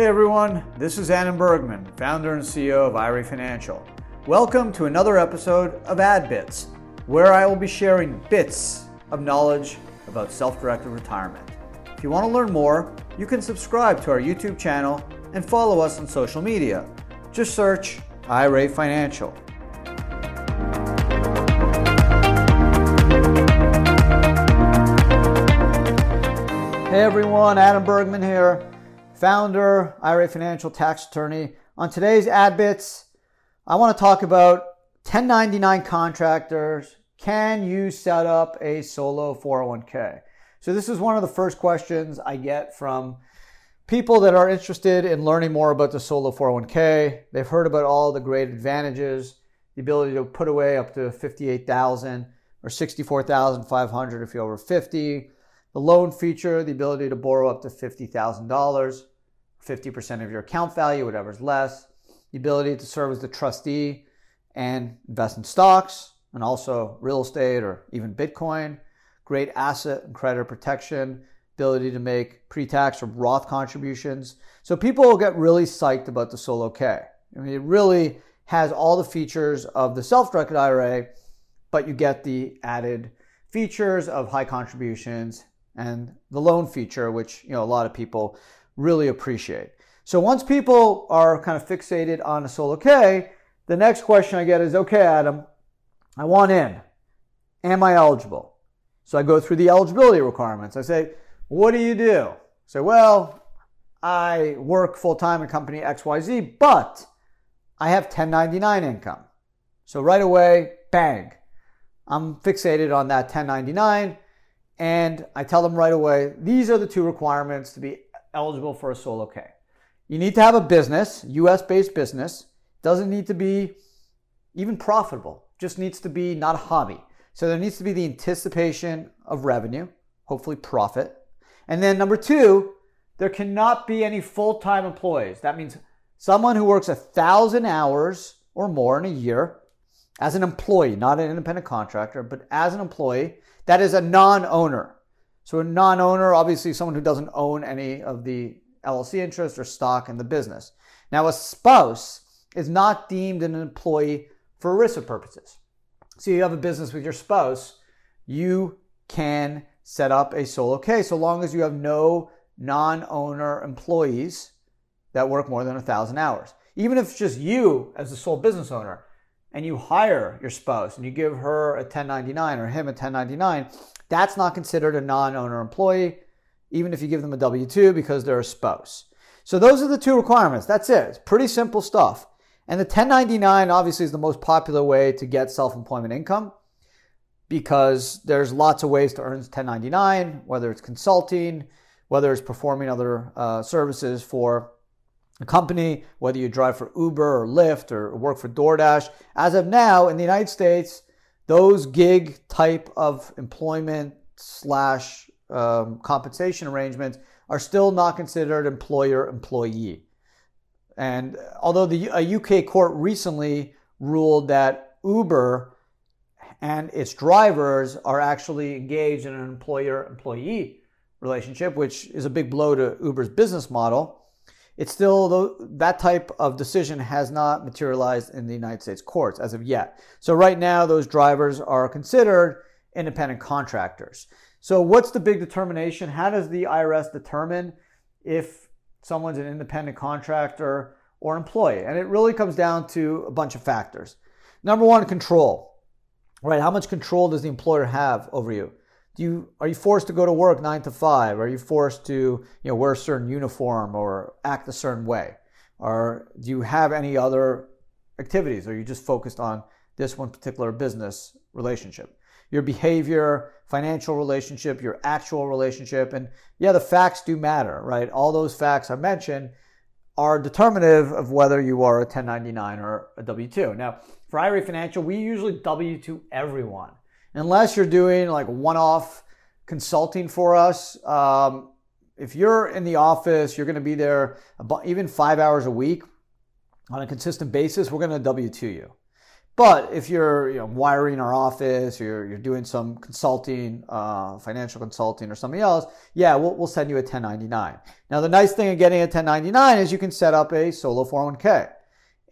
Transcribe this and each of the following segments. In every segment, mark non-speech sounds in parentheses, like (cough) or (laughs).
Hey everyone, this is Adam Bergman, founder and CEO of IRA Financial. Welcome to another episode of Ad Bits, where I will be sharing bits of knowledge about self directed retirement. If you want to learn more, you can subscribe to our YouTube channel and follow us on social media. Just search IRA Financial. Hey everyone, Adam Bergman here, founder, IRA Financial tax attorney. On today's Ad Bits, I want to talk about 1099 contractors. Can you set up a solo 401k? So, this is one of the first questions I get from people that are interested in learning more about the solo 401k. They've heard about all the great advantages, the ability to put away up to 58,000 or 64,500 if you're over 50 the loan feature, the ability to borrow up to $50,000, 50% of your account value, whatever's less, the ability to serve as the trustee and invest in stocks and also real estate or even Bitcoin, great asset and credit protection, ability to make pre tax or Roth contributions. So people will get really psyched about the Solo K. I mean, it really has all the features of the self directed IRA, but you get the added features of high contributions and the loan feature, which you know a lot of people really appreciate. So once people are kind of fixated on a solo K, the next question I get is, okay, Adam, I want in. Am I eligible? So I go through the eligibility requirements. I say, what do you do? Say, well, I work full time at company XYZ, but I have 1099 income. So right away, bang, I'm fixated on that 1099 and I tell them right away, these are the two requirements to be eligible for a solo K. You need to have a business, US based business. Doesn't need to be even profitable, just needs to be not a hobby. So there needs to be the anticipation of revenue, hopefully profit. And then number two, there cannot be any full time employees. That means someone who works a thousand hours or more in a year as an employee, not an independent contractor, but as an employee that is a non owner. So, a non owner, obviously, someone who doesn't own any of the LLC interest or stock in the business. Now, a spouse is not deemed an employee for ERISA purposes. So, you have a business with your spouse, you can set up a solo K so long as you have no non owner employees that work more than a thousand hours. Even if it's just you as the sole business owner, and you hire your spouse and you give her a 1099 or him a 1099, that's not considered a non owner employee, even if you give them a W 2 because they're a spouse. So those are the two requirements. That's it. It's pretty simple stuff. And the 1099 obviously is the most popular way to get self employment income because there's lots of ways to earn 1099, whether it's consulting, whether it's performing other uh, services for a company, whether you drive for Uber or Lyft or work for DoorDash. As of now, in the United States, those gig type of employment slash um, compensation arrangements are still not considered employer employee. And although the a UK court recently ruled that Uber and its drivers are actually engaged in an employer employee relationship, which is a big blow to Uber's business model it's still that type of decision has not materialized in the United States courts as of yet. So right now, those drivers are considered independent contractors. So what's the big determination? How does the IRS determine if someone's an independent contractor or employee? And it really comes down to a bunch of factors. Number one, control. Right? How much control does the employer have over you? Do you are you forced to go to work nine to five? Are you forced to you know wear a certain uniform or act a certain way? Or do you have any other activities? Are you just focused on this one particular business relationship? Your behavior, financial relationship, your actual relationship, and yeah, the facts do matter, right? All those facts I mentioned are determinative of whether you are a 1099 or a W 2. Now, for IRA Financial, we usually W 2 everyone unless you're doing like one off consulting for us. Um, if you're in the office, you're going to be there about, even five hours a week on a consistent basis, we're going to W 2 you. But if you're you know, wiring our office, or you're, you're doing some consulting, uh, financial consulting, or something else, yeah, we'll, we'll send you a 1099. Now, the nice thing of getting a 1099 is you can set up a solo 401k.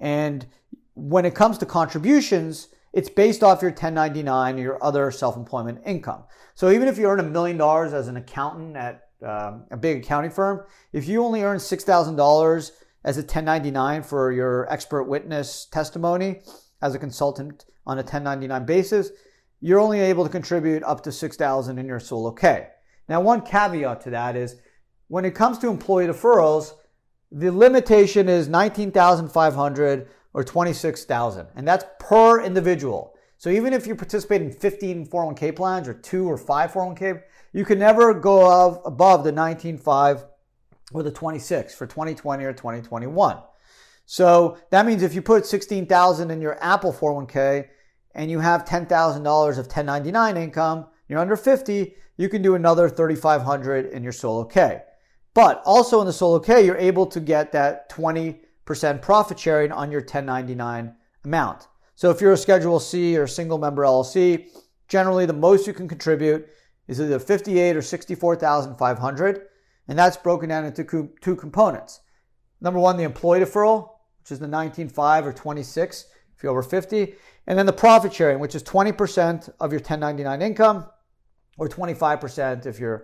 And when it comes to contributions, it's based off your 1099 or your other self employment income. So even if you earn a million dollars as an accountant at um, a big accounting firm, if you only earn $6,000 as a 1099 for your expert witness testimony as a consultant on a 1099 basis, you're only able to contribute up to 6000 in your solo K. Now, one caveat to that is when it comes to employee deferrals, the limitation is 19,500 or 26,000, and that's per individual. So even if you participate in 15 401k plans or two or five 401k, you can never go above the 19.5 or the 26 for 2020 or 2021. So that means if you put 16,000 in your Apple 401k and you have $10,000 of 1099 income, you're under 50, you can do another 3,500 in your solo K. But also in the solo K, you're able to get that 20% profit sharing on your 1099 amount. So if you're a Schedule C or single member LLC, generally the most you can contribute is either 58 or 64,500 and that's broken down into two components. Number one, the employee deferral, which is the 19.5 or 26 if you're over 50. And then the profit sharing, which is 20% of your 1099 income or 25% if you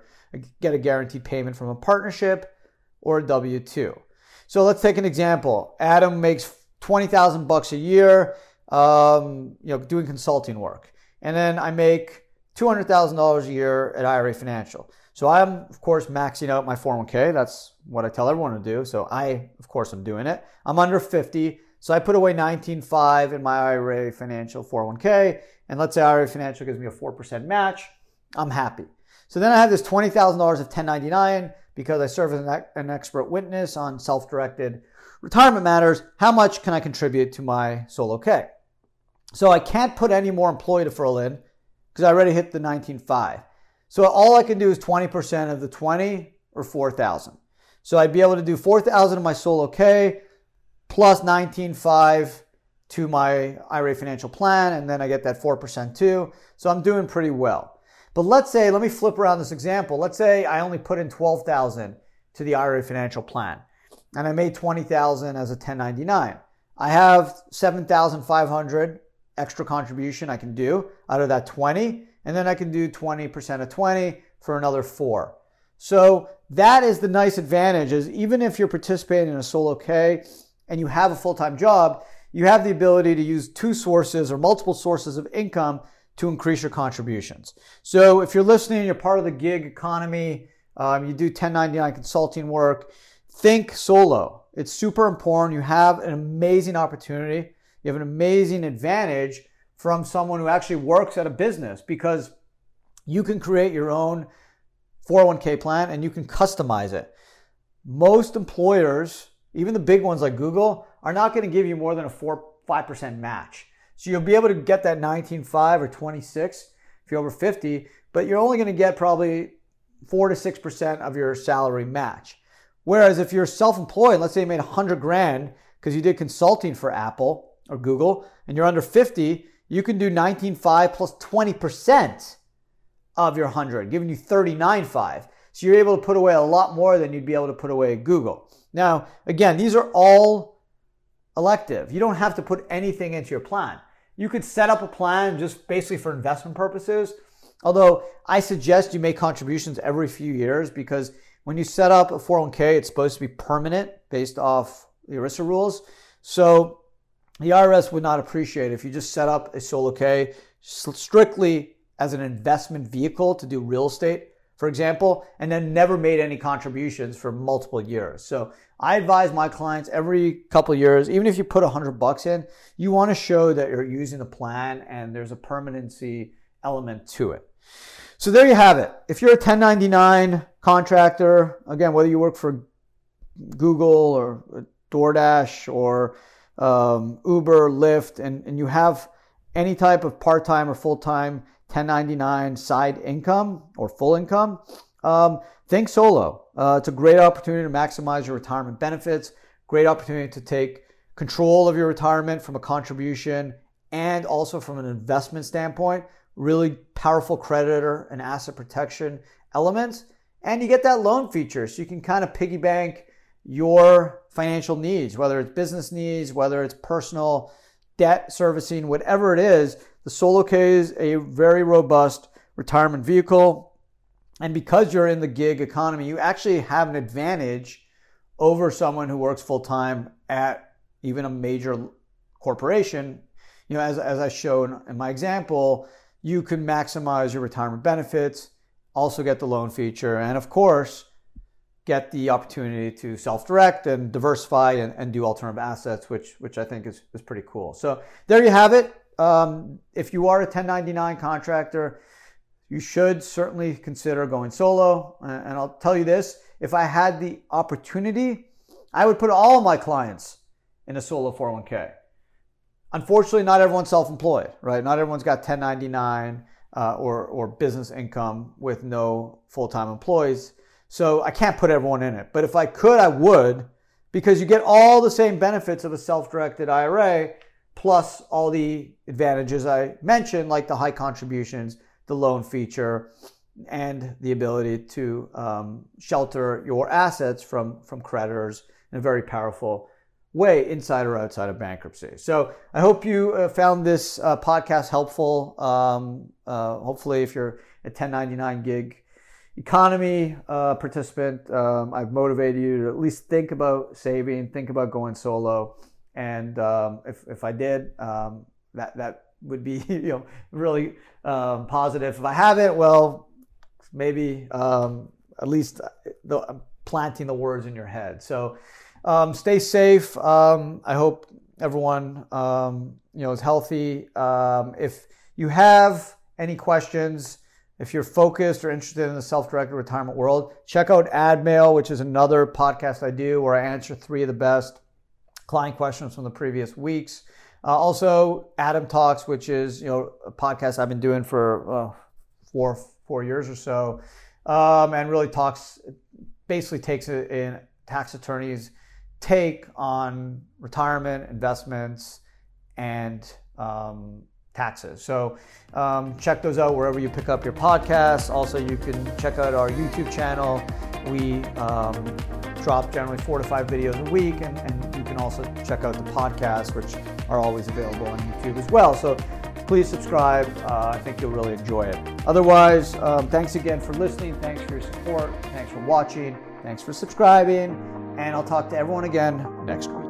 get a guaranteed payment from a partnership or a W-2. So let's take an example. Adam makes 20,000 bucks a year, um, you know, doing consulting work. And then I make $200,000 a year at IRA Financial. So I'm, of course, maxing out my 401k. That's what I tell everyone to do. So I, of course, I'm doing it. I'm under 50. So I put away 19.5 in my IRA financial 401k. And let's say IRA financial gives me a 4% match. I'm happy. So then I have this $20,000 of 1099 because I serve as an expert witness on self-directed retirement matters. How much can I contribute to my solo K? So I can't put any more employee deferral in because I already hit the 19.5. So all I can do is 20% of the 20 or 4,000. So I'd be able to do 4,000 of my solo K plus 19.5 to my IRA financial plan. And then I get that 4% too. So I'm doing pretty well. But let's say, let me flip around this example. Let's say I only put in 12,000 to the IRA financial plan and I made 20,000 as a 1099. I have 7,500 extra contribution I can do out of that 20 and then I can do 20% of 20 for another four. So that is the nice advantage is even if you're participating in a solo K and you have a full-time job, you have the ability to use two sources or multiple sources of income to increase your contributions. So if you're listening, you're part of the gig economy, um, you do 1099 consulting work, think solo. It's super important. You have an amazing opportunity. You have an amazing advantage from someone who actually works at a business because you can create your own 401k plan and you can customize it. Most employers, even the big ones like Google, are not going to give you more than a 4 5% match. So you'll be able to get that 19.5 or 26 if you're over 50, but you're only going to get probably 4 to 6% of your salary match. Whereas if you're self-employed, let's say you made 100 grand because you did consulting for Apple or Google and you're under 50, you can do 19.5 plus 20% of your 100, giving you 39.5. So you're able to put away a lot more than you'd be able to put away at Google. Now, again, these are all elective. You don't have to put anything into your plan. You could set up a plan just basically for investment purposes. Although I suggest you make contributions every few years because when you set up a 401k, it's supposed to be permanent based off the ERISA rules. So the IRS would not appreciate if you just set up a solo K strictly as an investment vehicle to do real estate, for example, and then never made any contributions for multiple years. So I advise my clients every couple years, even if you put a hundred bucks in, you want to show that you're using the plan and there's a permanency element to it. So there you have it. If you're a 1099 contractor, again, whether you work for Google or DoorDash or um, Uber, Lyft, and, and you have any type of part time or full time 1099 side income or full income, um, think solo. Uh, it's a great opportunity to maximize your retirement benefits, great opportunity to take control of your retirement from a contribution and also from an investment standpoint, really powerful creditor and asset protection elements. And you get that loan feature, so you can kind of piggy bank your financial needs, whether it's business needs, whether it's personal debt servicing, whatever it is. The Solo K is a very robust retirement vehicle. And because you're in the gig economy, you actually have an advantage over someone who works full time at even a major corporation. You know, as, as I showed in my example, you can maximize your retirement benefits, also get the loan feature, and of course, get the opportunity to self-direct and diversify and, and do alternative assets, which which I think is, is pretty cool. So there you have it. Um, if you are a 1099 contractor, you should certainly consider going solo. And I'll tell you this: if I had the opportunity, I would put all my clients in a solo 401k. Unfortunately, not everyone's self-employed, right? Not everyone's got 1099 uh, or or business income with no full-time employees. So I can't put everyone in it. But if I could, I would, because you get all the same benefits of a self-directed IRA, plus all the advantages I mentioned, like the high contributions, the loan feature, and the ability to um, shelter your assets from from creditors in a very powerful way inside or outside of bankruptcy. So I hope you uh, found this uh, podcast helpful. Um, uh, hopefully, if you're a 1099 gig economy uh, participant, um, I've motivated you to at least think about saving, think about going solo, and um, if if I did, um, that that would be (laughs) you know really um, positive. If I haven't, well, maybe um, at least the, I'm planting the words in your head. So um, stay safe. Um, I hope everyone you know is healthy. If you have any questions, if you're focused or interested in the self-directed retirement world, check out AdMail, which is another podcast I do where I answer three of the best client questions from the previous weeks. Uh, also, Adam Talks, which is you know a podcast I've been doing for uh, four four years or so, um, and really talks basically takes it in tax attorneys take on retirement, investments, and um, taxes. So um, check those out wherever you pick up your podcasts. Also, you can check out our YouTube channel. We um, drop generally four to five videos a week, and, and, you can also check out the podcasts, which are always available on YouTube as well. So please subscribe. Uh, I think you'll really enjoy it. Otherwise, um, thanks again for listening. Thanks for your support. Thanks for watching. Thanks for subscribing. And I'll talk to everyone again next week.